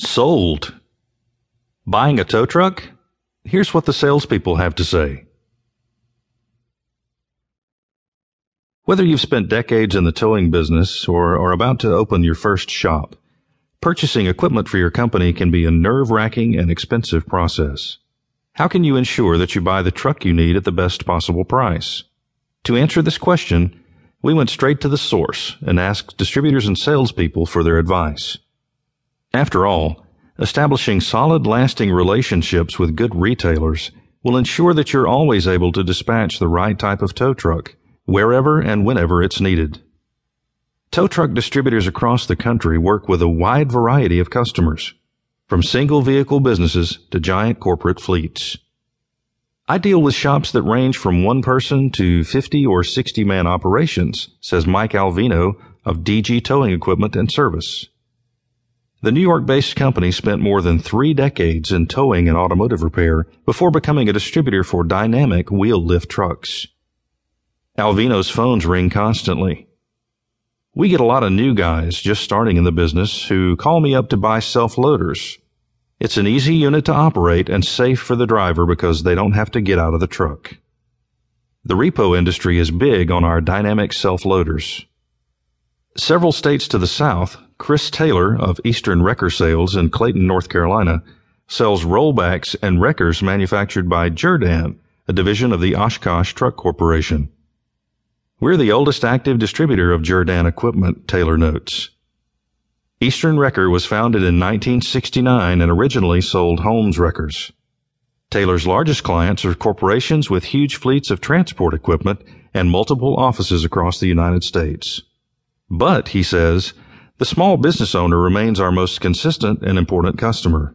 Sold. Buying a tow truck? Here's what the salespeople have to say. Whether you've spent decades in the towing business or are about to open your first shop, purchasing equipment for your company can be a nerve wracking and expensive process. How can you ensure that you buy the truck you need at the best possible price? To answer this question, we went straight to the source and asked distributors and salespeople for their advice. After all, establishing solid lasting relationships with good retailers will ensure that you're always able to dispatch the right type of tow truck wherever and whenever it's needed. Tow truck distributors across the country work with a wide variety of customers, from single vehicle businesses to giant corporate fleets. I deal with shops that range from one person to 50 or 60 man operations, says Mike Alvino of DG Towing Equipment and Service. The New York based company spent more than three decades in towing and automotive repair before becoming a distributor for dynamic wheel lift trucks. Alvino's phones ring constantly. We get a lot of new guys just starting in the business who call me up to buy self loaders it's an easy unit to operate and safe for the driver because they don't have to get out of the truck. The repo industry is big on our dynamic self-loaders. Several states to the south, Chris Taylor of Eastern Wrecker Sales in Clayton, North Carolina, sells rollbacks and wreckers manufactured by Jerr-Dan, a division of the Oshkosh Truck Corporation. We're the oldest active distributor of Jerr-Dan equipment, Taylor notes. Eastern Wrecker was founded in 1969 and originally sold Holmes wreckers. Taylor's largest clients are corporations with huge fleets of transport equipment and multiple offices across the United States. But, he says, the small business owner remains our most consistent and important customer.